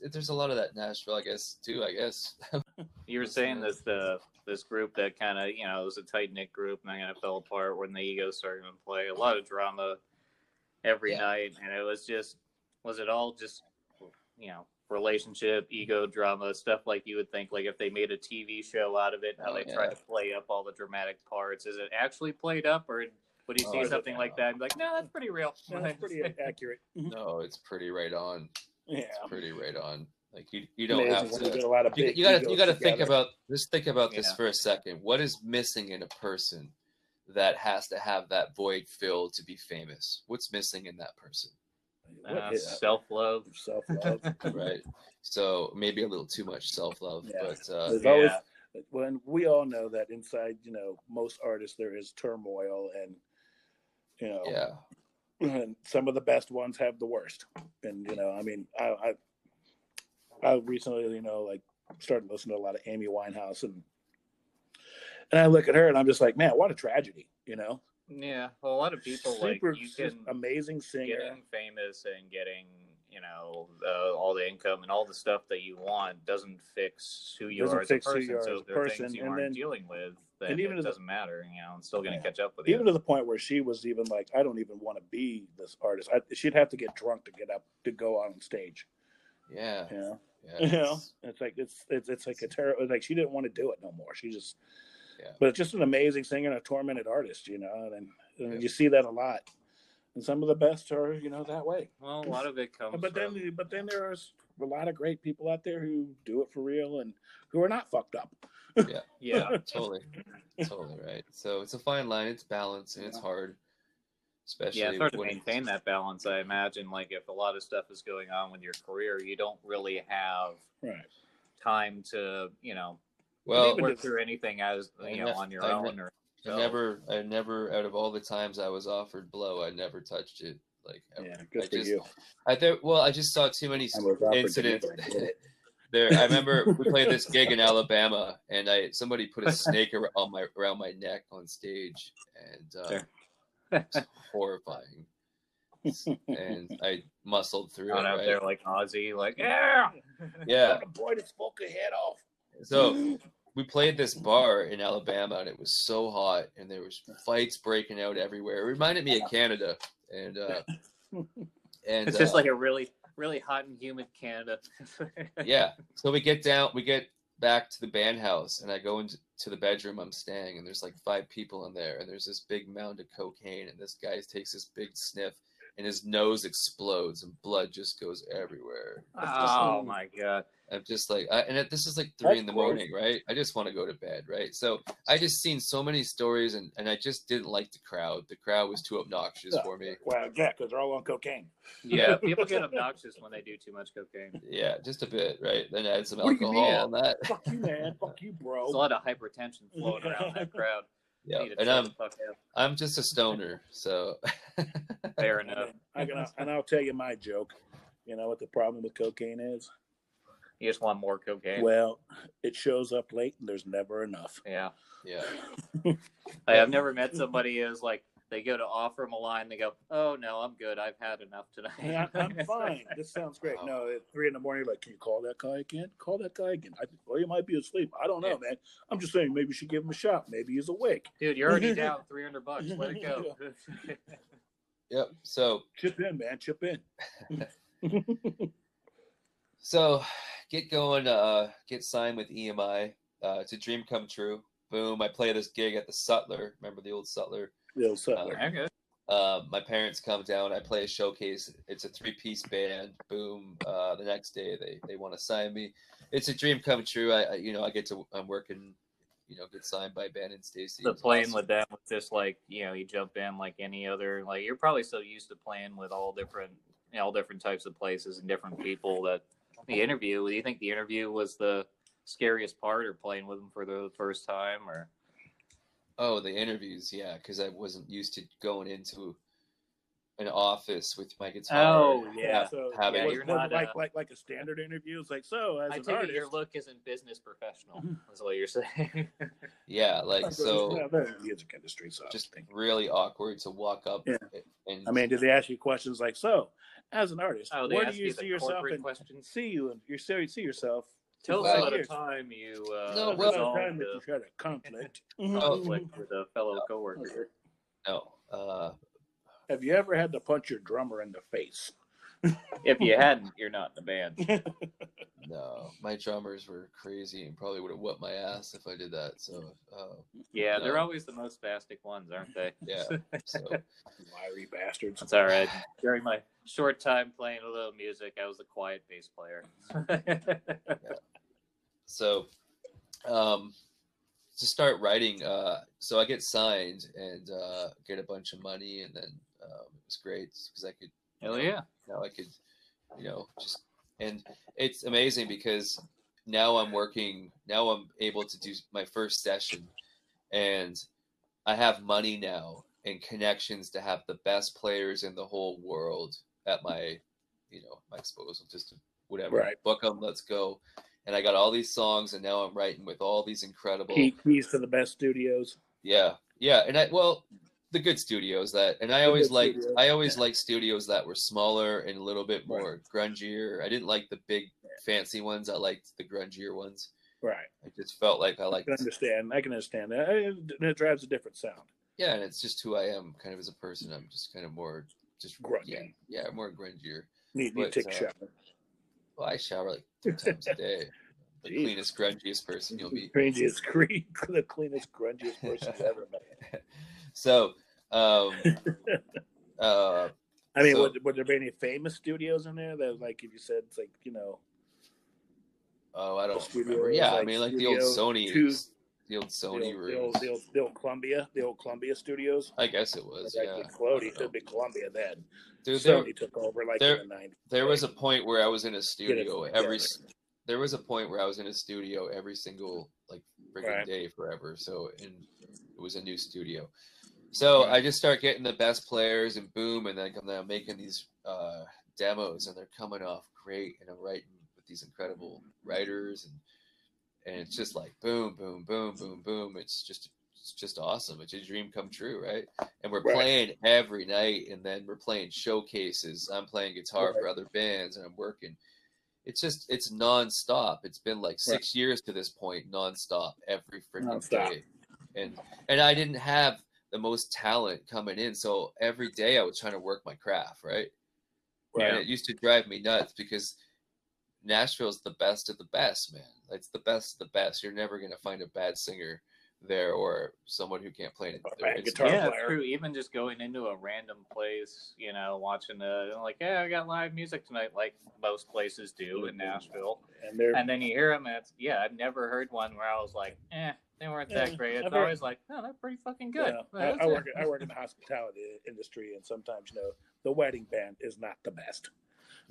it, there's a lot of that in Nashville, I guess, too. I guess. You were saying this the this group that kind of you know it was a tight knit group and then kind of fell apart when the egos started to play. A lot of drama every Yeah. night, and it was just was it all just you know relationship ego drama stuff like you would think like if they made a TV show out of it how Oh, they yeah. tried to play up all the dramatic parts. Is it actually played up or would you Oh, see is it- something like that and be like no that's pretty real? That's pretty accurate. no, it's pretty right on. Yeah. It's pretty right on. Like you, you don't have to. get a lot of you, you gotta you gotta think about just think about this Yeah. for a second what is missing in a person that has to have that void filled to be famous what's missing in that person What Uh, self love. self-love. right so maybe a little too much self-love Yeah. but uh There's Yeah. when we all know that inside, you know, most artists there is turmoil and you know yeah and some of the best ones have the worst. And you know, I mean, I I, I recently, you know, like started listening to a lot of Amy Winehouse and and I look at her and I'm just like, man, what a tragedy, you know. Yeah, well, a lot of people like you can amazing singer. getting famous and getting you know uh, all the income and all the stuff that you want doesn't fix who you Doesn't are as a fix who person. you are so as if a there are things you and aren't then- dealing with, then and even it doesn't matter. You know, I'm still going to Yeah. catch up with you. Even to the point where she was even like, I don't even want to be this artist. I, she'd have to get drunk to get up to go on stage. yeah You know, yeah you know, it's- it's like it's it's it's like a terrible. Like she didn't want to do it no more. She just, Yeah. but it's just an amazing singer and a tormented artist. You know, and, and Yeah. you see that a lot. And some of the best are you know that way. Well, a lot of it comes. But from, then, but then there's a lot of great people out there who do it for real and who are not fucked up. yeah, yeah, totally totally right so it's a fine line it's balance and it's hard especially yeah, it's hard to maintain that balance. I imagine, like if a lot of stuff is going on with your career, you don't really have Right. time to you know well even work through anything as you know on your I own ne- or. I never, I never, out of all the times I was offered blow, I never touched it. Like, ever. Yeah, good I for just, you. I think, well, I just saw too many I was offered to incidents. do it, I did it. there, I remember we played this gig in Alabama, and I somebody put a snake ar- on my around my neck on stage, and uh, Sure. it's horrifying. and I muscled through Out it. out Right? there like Ozzy, like yeah, Yeah. Oh, boy, this fucking head off. So we played this bar in Alabama, and it was so hot, and there was fights breaking out everywhere. It reminded me of Canada, and uh, and it's just uh, like a really, really hot and humid Canada. yeah. So we get down, we get back to the band house, and I go into the bedroom I'm staying, and there's like five people in there, and there's this big mound of cocaine, and this guy takes this big sniff, and his nose explodes, and blood just goes everywhere. It's just oh my god! I'm just like, I, and it, this is like three That's in the gross. morning, right? I just want to go to bed, right? So I just seen so many stories, and and I just didn't like the crowd. The crowd was too obnoxious Yeah. for me. Well, yeah, because they're all on cocaine. Yeah, people get obnoxious when they do too much cocaine. Yeah, just a bit, right? Then add some What alcohol on that. Fuck you, man. Fuck you, bro. There's a lot of hypertension flowing around that crowd. Yeah, and I'm the fuck out. I'm just a stoner, so Fair enough. I can, and I'll tell you my joke. You know what the problem with cocaine is? You just want more cocaine. Well, it shows up late and there's never enough. yeah, yeah, I, I've never met somebody who's like, they go to offer him a line. They go, "Oh no, I'm good. I've had enough tonight." Hey, I, I'm fine. This sounds great. Wow. No, at three in the morning, like, can you call that guy again? Call that guy again. I, well, he might be asleep. I don't know, man. I'm just saying, maybe you should give him a shot. Maybe he's awake. Dude, you're already down 300 bucks. Let it go. Yep. So Chip in, man. Chip in. so get going. Uh, get signed with EMI. Uh, it's a dream come true. Boom! I play this gig at the Sutler. Remember the old Sutler? Little Sutler. okay. Uh, my parents come down. I play a showcase. It's a three piece band. Boom! Uh, the next day they they want to sign me. It's a dream come true. I, I you know I get to I'm working. You know, get signed by Ben and Stacy. The playing awesome. with them with just like you know you jump in like any other like you're probably so used to playing with all different you know, all different types of places and different people that the interview. Do you think the interview was the scariest part, or playing with them for the first time, or Oh, the interviews, yeah, because I wasn't used to going into an office with my guitar. Oh, yeah. have- So having Yeah, was- you're not, like uh, like like a standard interview. It's like so as I an artist. your look isn't business professional. Is what you're saying. yeah, like so, they're in the music industry, so I just really awkward to walk up. Yeah. And I mean, did they ask you questions like, so as an artist, oh, they where do ask you you see the yourself corporate and questions. see you and you see, see yourself? Tell us about a time you uh, No, well- the resolved time that you had a conflict. conflict with a fellow coworker. no, uh, Have you ever had to punch your drummer in the face? If you hadn't, you're not in the band. no, my drummers were crazy and probably would have whooped my ass if I did that. So, uh, Yeah, they're always the most spastic ones, aren't they? yeah, so Wiry bastards. That's all right. During my short time playing a little music, I was a quiet bass player. so um to start writing uh so i get signed and uh get a bunch of money and then um, it was great because i could Hell yeah. now i could you know just and it's amazing because now i'm working now i'm able to do my first session and i have money now and connections to have the best players in the whole world at my you know my disposal just to whatever Right. book them let's go and i got all these songs and now i'm writing with all these incredible Key, keys to the best studios. yeah, yeah, and I well, the good studios that, and I The always liked, studios, I always yeah. liked studios that were smaller and a little bit more grungier. I didn't like the big fancy ones. I liked the grungier ones. Right. I just felt like I I liked, can understand. I can understand that. It, it drives a different sound. yeah, and it's just who I am, kind of as a person. I'm just kind of more, just Grungy. yeah, yeah, more grungier. Need But, take a uh, shower. Well, I shower like two times a day. The Jeez. cleanest, grungiest person you'll be. Cleanest, green, the cleanest, grungiest person you've ever met. So, um, uh, I mean, So- would, would there be any famous studios in there that, like, if you said it's like, you know, oh, I don't remember. Yeah, I mean, like the old Sony, Two- the old the Sony old, the, old, the, old, the old Columbia, the old Columbia studios? I guess it was. Like, Yeah. with Cody, it don't could be Columbia then. Dude, there, Sony took over like there- in the 90s. there was a point where I was in a studio every. There was a point where I was in a studio every single like freaking Right. day forever. So and it was a new studio. So Right. I just start getting the best players and boom, and then I'm making these uh, demos and they're coming off great, and I'm writing with these incredible writers and and it's just like boom, boom, boom, boom, boom. It's just it's just awesome. It's a dream come true, right? And we're Right. playing every night, and then we're playing showcases. I'm playing guitar for other bands, and I'm working. It's just it's nonstop. It's been like six years to this point, nonstop every freaking day, and and I didn't have the most talent coming in, so every day I was trying to work my craft, right? And it used to drive me nuts because Nashville's the best of the best, man. It's the best of the best. You're never gonna find a bad singer there or someone who can't play an A bad instrument. guitar yeah, player. true. Even just going into a random place, you know, watching the like, yeah, I got live music tonight, like most places do in Nashville. And they're And then you hear them, and yeah, I've never heard one where I was like, eh, they weren't Yeah, that great. It's I've heard- always like, no, they're pretty fucking good. Yeah, Well, I, I work. I work in the hospitality industry, and sometimes you know the wedding band is not the best.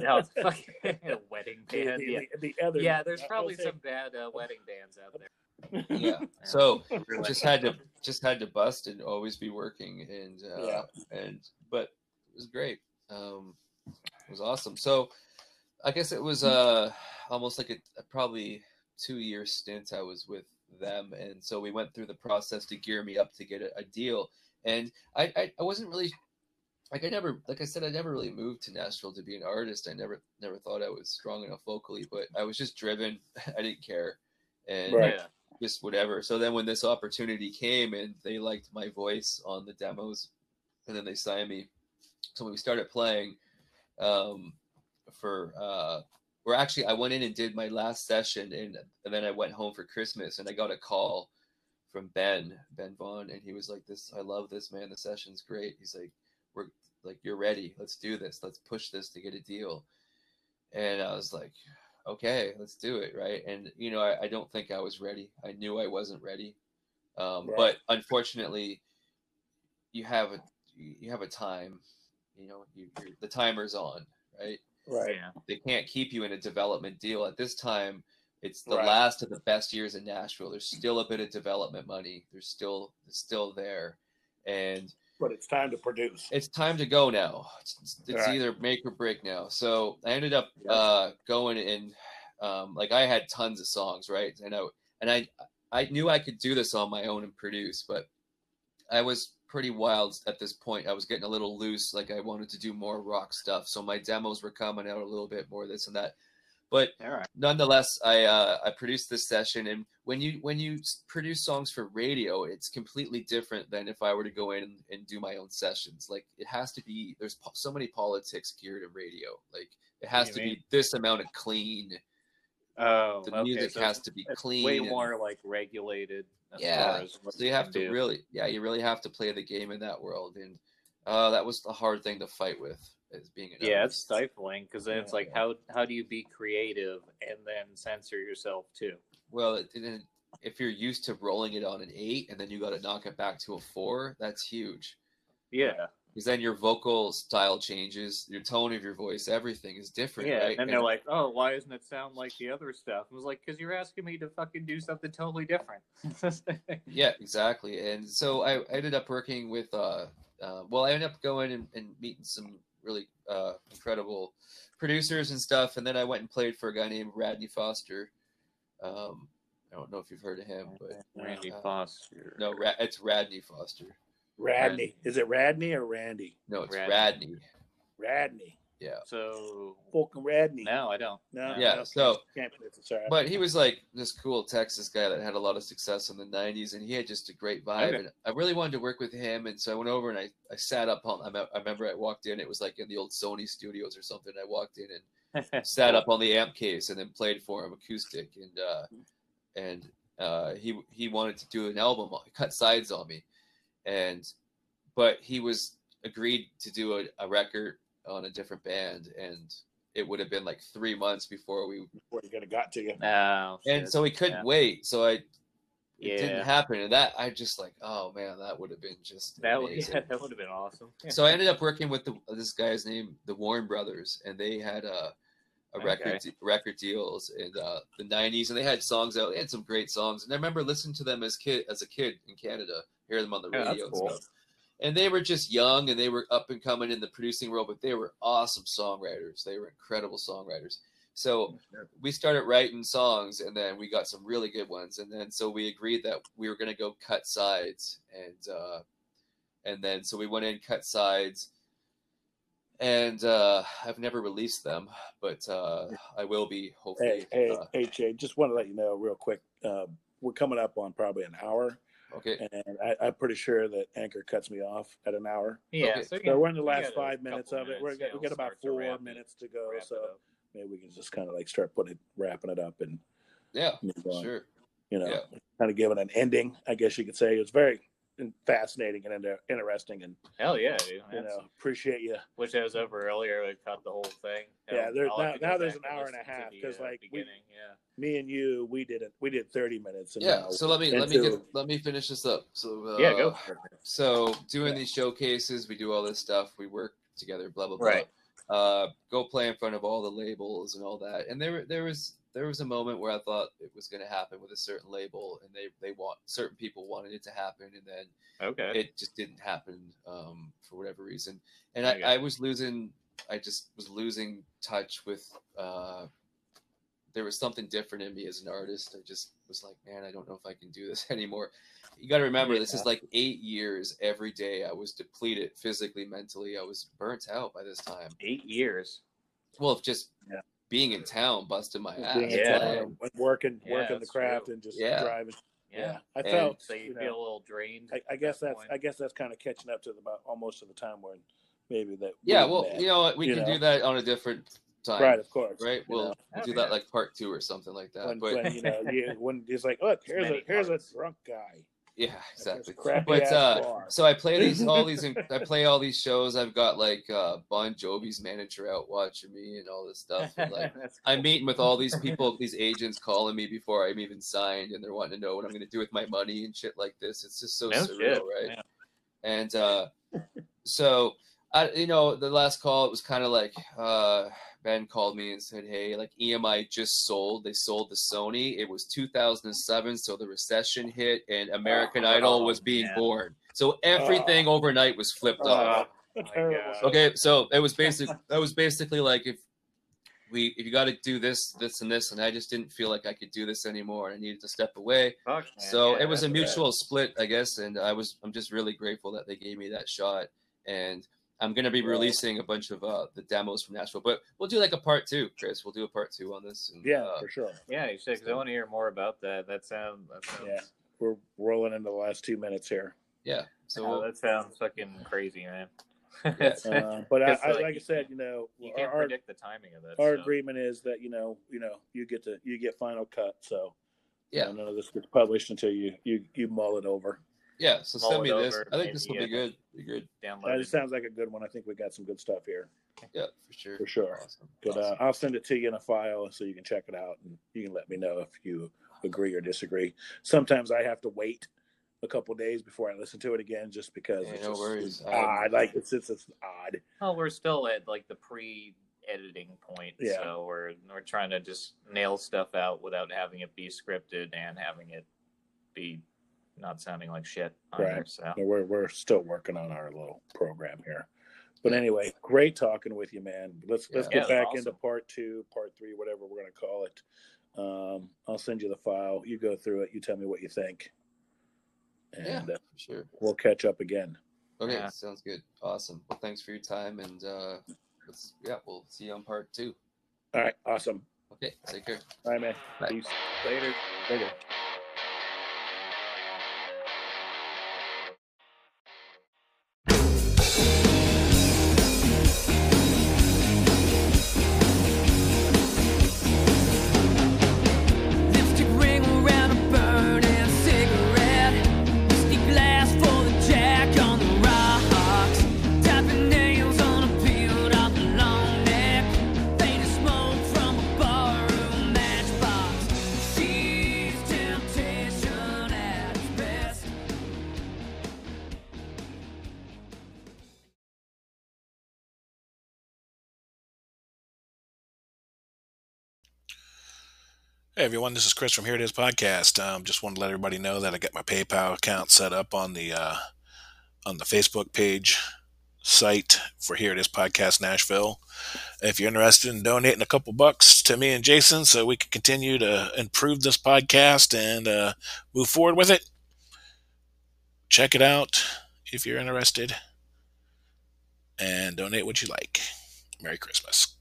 No, it's fucking a wedding band. the, yeah. the, the other, yeah, there's I- I probably say- some bad uh, wedding bands out there. Yeah. So just had to just had to bust and always be working and uh, Yeah. and but it was great. Um, it was awesome. So I guess it was uh almost like a, a probably two year stint I was with them, and so we went through the process to gear me up to get a, a deal. and I, I I wasn't really like I never like I said I never really moved to Nashville to be an artist. I never never thought I was strong enough vocally, but I was just driven. I didn't care, and Right. Just whatever. So then when this opportunity came and they liked my voice on the demos, and then they signed me. So when we started playing, um, for uh, or actually I went in and did my last session, and, and then I went home for Christmas, and I got a call from Ben Ben Vaughn, and he was like, "This I love this man. The session's great." He's like, "We're like you're ready. Let's do this. Let's push this to get a deal." And I was like, okay, let's do it, right? And you know, I, I don't think I was ready. I knew I wasn't ready, um, Right. but unfortunately, you have a you have a time. You know, you, you're, the timer's on, right? Right. Yeah. They can't keep you in a development deal at this time. It's the Right. last of the best years in Nashville. There's still a bit of development money. There's still it's still there, and But it's time to produce. it's time to go now. It's, it's- Right. either make or break now. So I ended up Yeah. uh, going and um, like I had tons of songs, right? And I and I I knew I could do this on my own and produce, but I was pretty wild at this point. I was getting a little loose, like I wanted to do more rock stuff. So my demos were coming out a little bit more this and that. But right. nonetheless i uh i produced this session and when you when you produce songs for radio it's completely different than if i were to go in and, and do my own sessions like it has to be there's po- so many politics geared in radio like it has to mean? be this amount of clean Oh, the okay, music so has to be clean Way and- more like regulated. As Yeah, Far as so you have to do. really yeah you really have to play the game in that world and uh that was the hard thing to fight with as being an Yeah, it's stifling because then it's like Yeah. how how do you be creative and then censor yourself too? Well, it didn't. If you're used to rolling it on an eight and then you got to knock it back to a four, that's huge. Yeah, Because then your vocal style changes, your tone of your voice, everything is different, yeah. right? And they're like, oh, why doesn't it sound like the other stuff? I was like, because you're asking me to fucking do something totally different. yeah, exactly. And so I ended up working with, uh, uh, well, I ended up going and, and meeting some really uh, incredible producers and stuff. And then I went and played for a guy named Radney Foster. Um, I don't know if you've heard of him, but Randy Uh, Foster. no, Ra- it's Radney Foster. Radney. Is it Radney or Randy? No, it's Radney. Radney. Radney. Yeah. So Fucking Radney. no, I don't. No. No. Yeah, okay. so- Can't pronounce it, sorry. But he was like this cool Texas guy that had a lot of success in the '90s, and he had just a great vibe. Okay. And I really wanted to work with him, and so I went over and I, I sat up on. I me- I remember I walked in. It was like in the old Sony studios or something. I walked in and sat up on the amp case and then played for him acoustic, and uh, and uh, he he wanted to do an album, cut sides on me, and but he was agreed to do a, a record on a different band, and it would have been like three months before we Before you got got to you. Oh, and shit. so we couldn't Yeah. wait. So I, it Yeah. didn't happen, and that I just like, oh man, that would have been just that would amazing. yeah, that would have been awesome. Yeah. So I ended up working with the, this guy's name, the Warren Brothers, and they had a, a record Okay. record deals in uh, the '90s, and they had songs out. They had some great songs, and I remember listening to them as kid as a kid in Canada, hear them on the Yeah, that's radio and cool. And they were just young, and they were up and coming in the producing world, but they were awesome songwriters. They were incredible songwriters. So we started writing songs and then we got some really good ones and then so we agreed that we were going to go cut sides and uh and then so we went in cut sides and uh i've never released them but uh i will be hopefully Hey, hey, uh, hey, Jay, just want to let you know real quick. Uh, we're coming up on probably an hour, okay and I, I'm pretty sure that Anchor cuts me off at an hour. yeah, okay. so, So we're in the last five minutes couple of it. We're got, yeah, we we'll got about start to four it- minutes to go. So maybe we can just kind of like start putting it, wrapping it up, and yeah move on. sure You know, Yeah. kind of giving an ending. I guess you could say it's very fascinating and inter- interesting, and Hell yeah, dude. you know, appreciate you. Wish I was over earlier. We cut the whole thing. Yeah, there- now- now there's an hour and a half, because uh, like, we- Yeah. Me and you, we did it. We did 30 minutes. Yeah now so let me let me get let me finish this up so uh, yeah, go so doing these showcases we do all this stuff we work together blah blah blah Right. uh go play in front of all the labels and all that and there there was there was a moment where i thought it was going to happen with a certain label and they they want certain people wanted it to happen and then Okay. it just didn't happen um for whatever reason and i i was losing i just was losing touch with uh there was something different in me as an artist. I just was like, man, I don't know if I can do this anymore. You got to remember, this is like eight years every day. I was depleted physically, mentally. I was burnt out by this time. Eight years. Well, just Yeah. Being in town busted my ass. Being Yeah. town and working Yeah, working the craft true. and just Yeah. driving. Yeah. Yeah, I And felt. So you, you know, feel a little drained. I, I guess that that's point. I guess that's kind of catching up to the, about almost to the time when maybe that. Yeah, well, met. you know what? We you can know. do that on a different time. right, of course, Right? We'll, know. we'll do that like part two or something like that. when, but when you know you, when it's like, look, here's a many here's a drunk guy. Yeah, exactly. But uh, so I play these all these I play all these shows. I've got like uh Bon Jovi's manager out watching me and all this stuff. And, like That's I'm meeting with all these people, these agents calling me before I'm even signed, and they're wanting to know what I'm going to do with my money and shit like this. It's just so No surreal, shit, right? And uh, so I, you know, the last call it was kind of like uh, Ben called me and said, "Hey, like EMI just sold. They sold to Sony. It was 2007, so the recession hit, and American Oh, Idol was being man. born. So everything oh. overnight was flipped Oh, off. my terrible. God. stuff. Okay, so it was basic. That was basically like if we if you got to do this, this, and this, and I just didn't feel like I could do this anymore. And I needed to step away. Fuck, man. So Yeah, it was a that's bad. mutual split, I guess, and I was I'm just really grateful that they gave me that shot. And I'm gonna be releasing a bunch of uh, the demos from Nashville, but we'll do like a part two, Chris. We'll do a part two on this. And, Yeah, uh, for sure. Yeah, you should. Because I want to hear more about that. That sounds. That sounds. Yeah. We're rolling into the last two minutes here. yeah. So oh, we'll, that sounds fucking crazy, man. Yes. Uh, but I, It's I, like like I said, you know, you our, can't our, predict the timing of that. our so. agreement is that you know, you know, you get to you get final cut. So you yeah, know, none of this gets published until you you you mull it over. Yeah. So send me this. I think this will be uh, good. Be good. That Download just sounds like a good one. I think we got some good stuff here. Yeah, for sure. For sure. Awesome. But uh, I'll send it to you in a file so you can check it out and you can let me know if you agree or disagree. Sometimes I have to wait a couple days before I listen to it again, just because Yeah, it's no just, worries. it's I'm- odd. Like it's it's, it's odd. Well, we're still at like the pre-editing point, Yeah. so we're we're trying to just nail stuff out without having it be scripted and having it be not sounding like shit. On Right. There, so So We're we're still working on our little program here. But anyway, great talking with you, man. Let's let's get Yeah, back awesome. into part two, part three, whatever we're gonna call it. Um, I'll send you the file. You go through it. You tell me what you think, yeah, and uh, for sure. we'll catch up again. Okay, Yeah. sounds good. Awesome. Well, thanks for your time, and uh, let's yeah, we'll see you on part two. All right, awesome. Okay, take care. All right, man. Bye. Peace. later. Later. Hey everyone, this is Chris from Hear It Is Podcast. Um, just wanted to let everybody know that I got my PayPal account set up on the uh, on the Facebook page site for Hear It Is Podcast Nashville. If you're interested in donating a couple bucks to me and Jason, so we can continue to improve this podcast and uh, move forward with it, check it out if you're interested, and donate what you like. Merry Christmas.